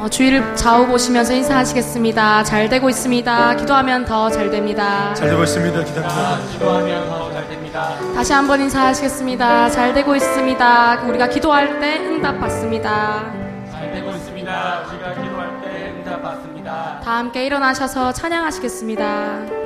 어, 주위를 좌우 보시면서 인사하시겠습니다. 잘 되고 있습니다. 기도하면 더 잘 됩니다. 잘 되고 있습니다. 기도합니다. 기도하면 더 잘 됩니다. 다시 한번 인사하시겠습니다. 잘 되고 있습니다. 우리가 기도할 때 응답 받습니다. 잘 되고 있습니다. 우리가 기도할 때 응답 받습니다. 다 함께 일어나셔서 찬양하시겠습니다.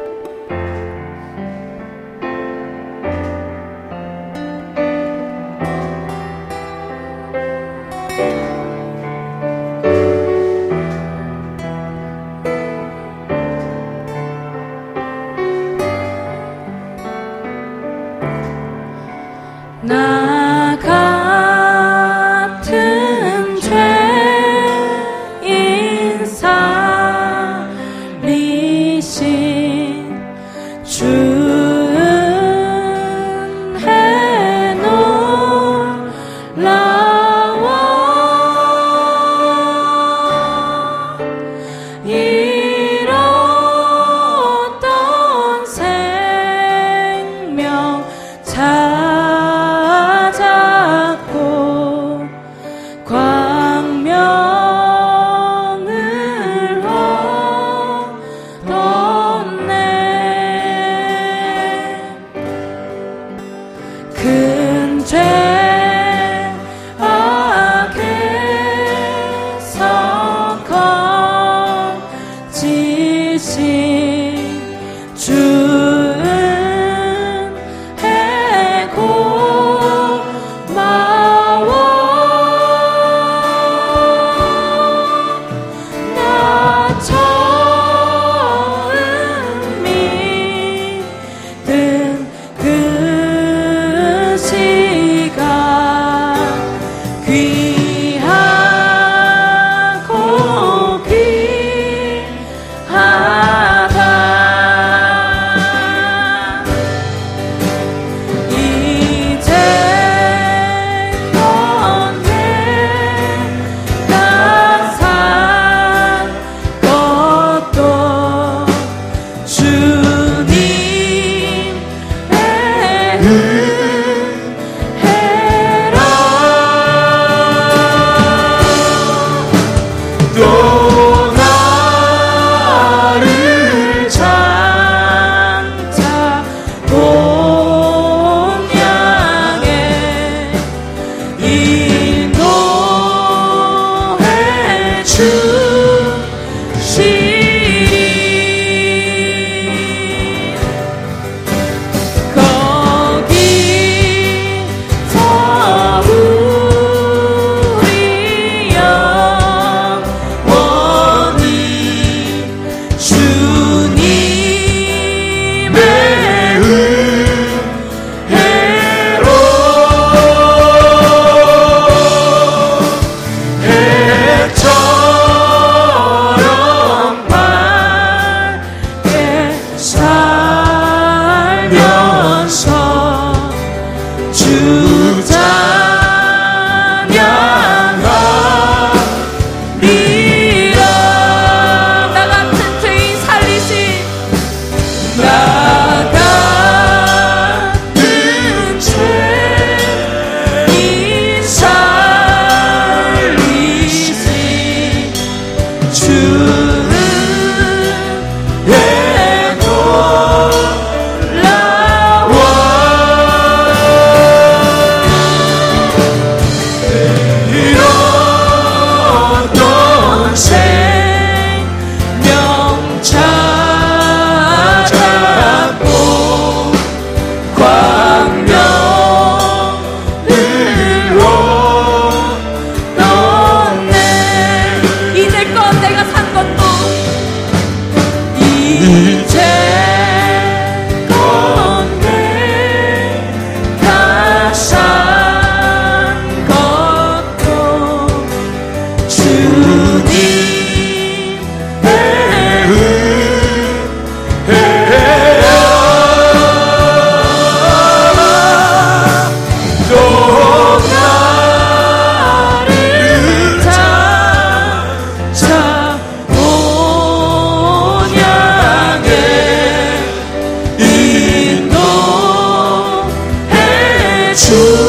to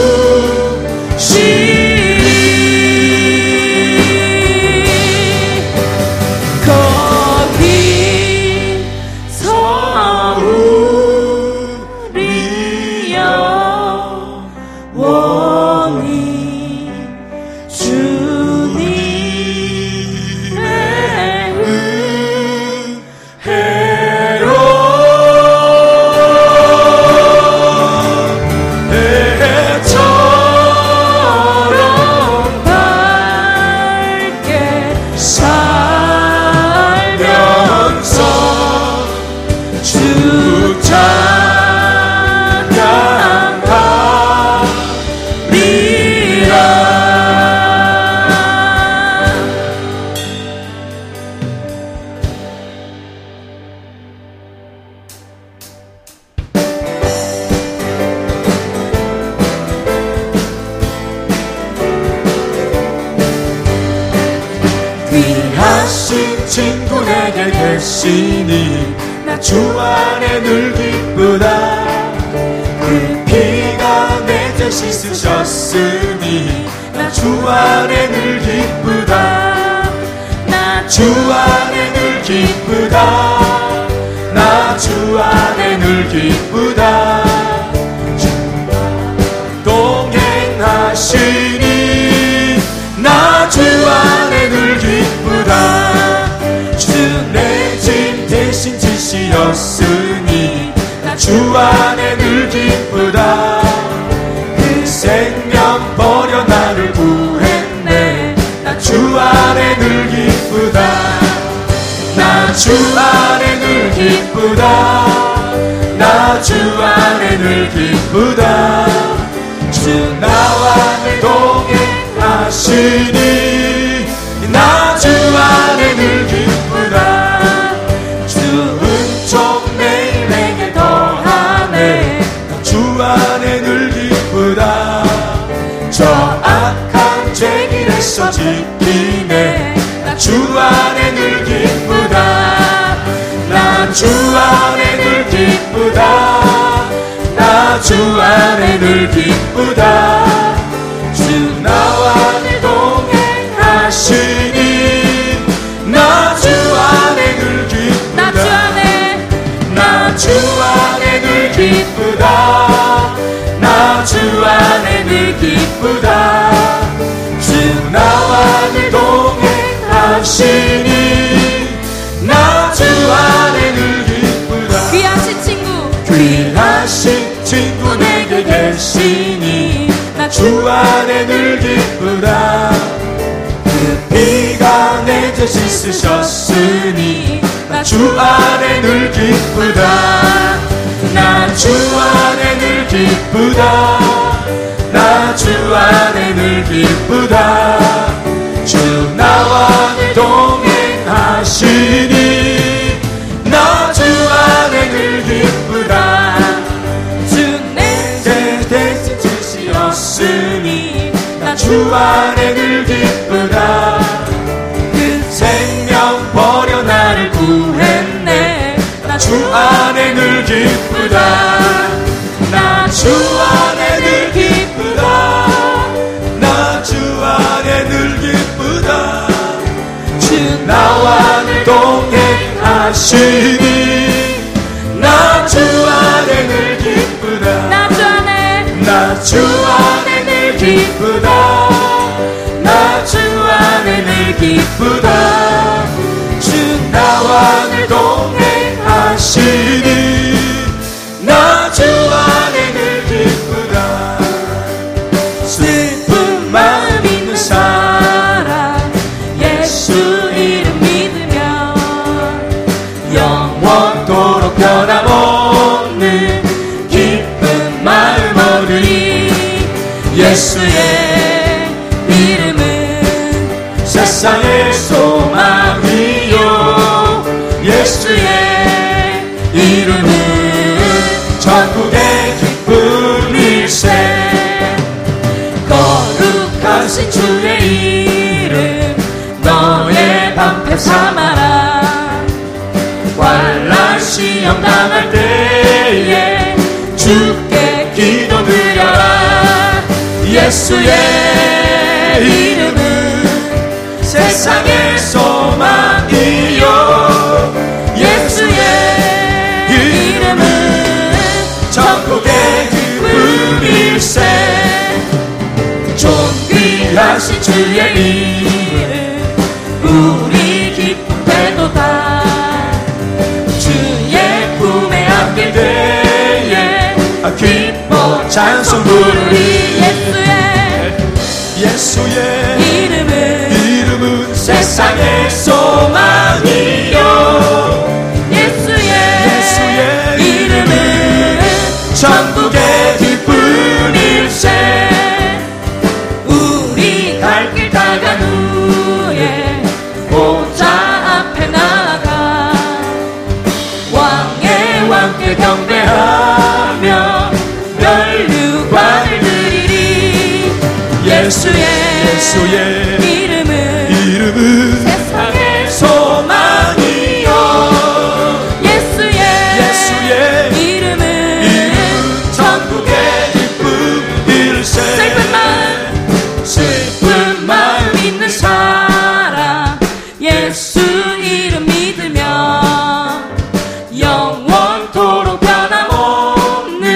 귀하신 친구 내게 계시니 나 주 안에 늘 기쁘다. 그 피가 내죄 씻으셨으니 나 주 안에 늘 기쁘다. 나 주 안에 늘 기쁘다. 나 주 안에 늘 기쁘다 기쁘다. 나 주 안에 늘 기쁘다. 주 나와 늘 동행하시니 나주 주 안에 늘 기쁘다. 나 주 안에 늘 기쁘다. 주 나와 늘 동행하시니. 나 주 안에 늘 기쁘다. 나 주 안에. 나주 안에 늘 기쁘다. 나 주 안에 늘 기쁘다 주 안에 늘 기쁘다 그 피가 내죄 씻으셨으니 나 주 안에 늘 기쁘다. 나 주 안에 늘 기쁘다. 나 주 안에 늘 기쁘다 기쁘다. 나주 안에 늘 기쁘다. 나주 안에 늘 기쁘다. 주 나와 늘 동행하시니. 나주 안에 늘 기쁘다. 나주 안에 나주 안에 늘 기쁘다. 나주 안에 늘 기쁘다. 주 나와 늘 동행하시니 나 주 안에 늘 기쁘다. 슬픈 마음 있는 사람 예수 이름 믿으며 영원토록 변함없는 기쁜 마음 얻으리. 예수의 이름은 세상의 소 시험 당할 때에 주께 기도드려라. 예수의 이름은 세상의 찬송 부르리 예수의 예수의 이름은 이름은 세상의 소망 예수의 이름은 이름은 세상의 소망이여. 예수의 예수의 이름은 이름은 천국의 기쁨 일세 슬픈 마음 슬픈 마음 있는 사람. 예수 이름 믿으며 영원토록 변함없는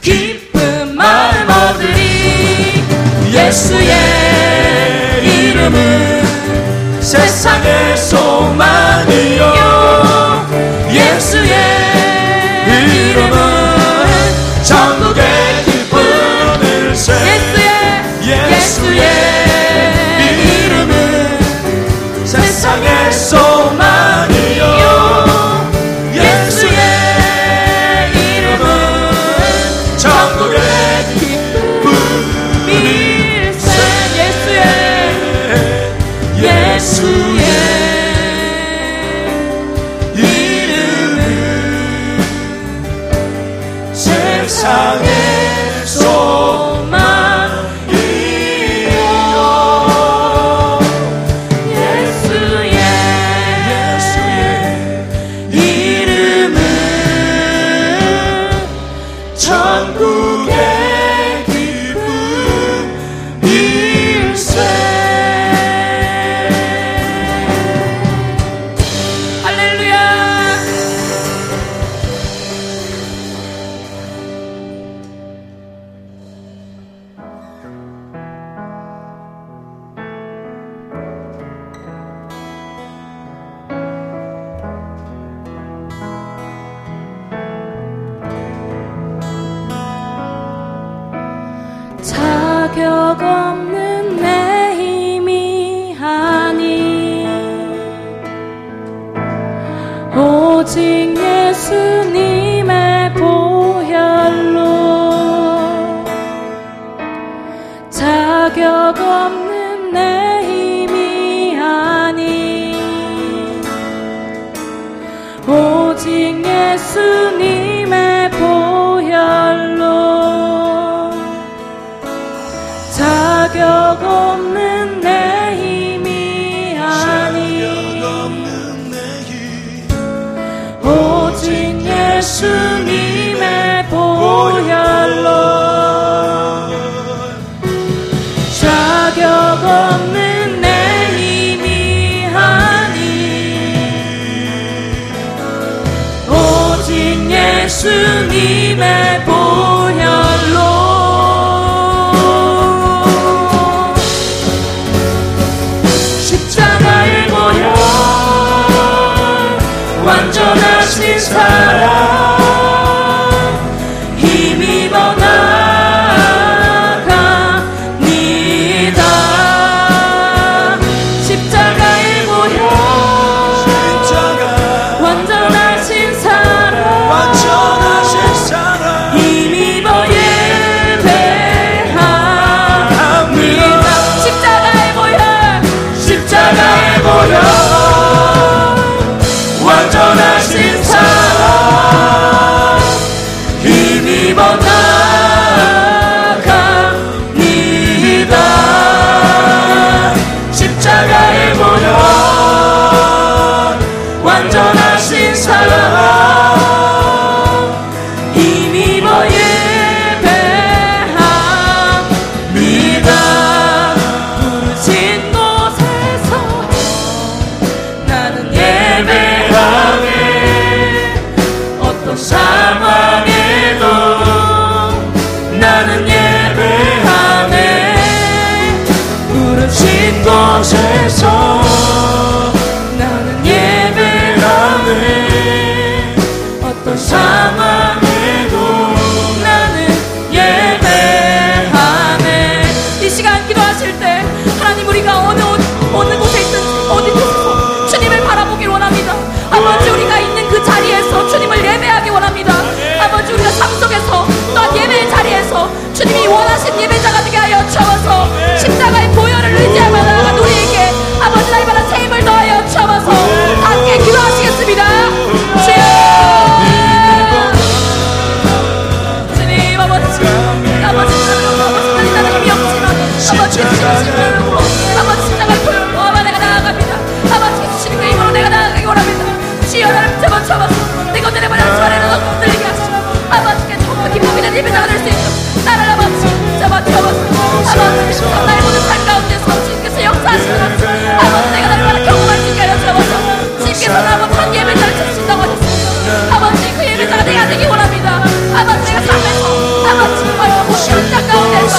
기쁜 마음 얻으리. 예수의 이름은 세상의 소망이여 soon. 주님의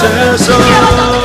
을내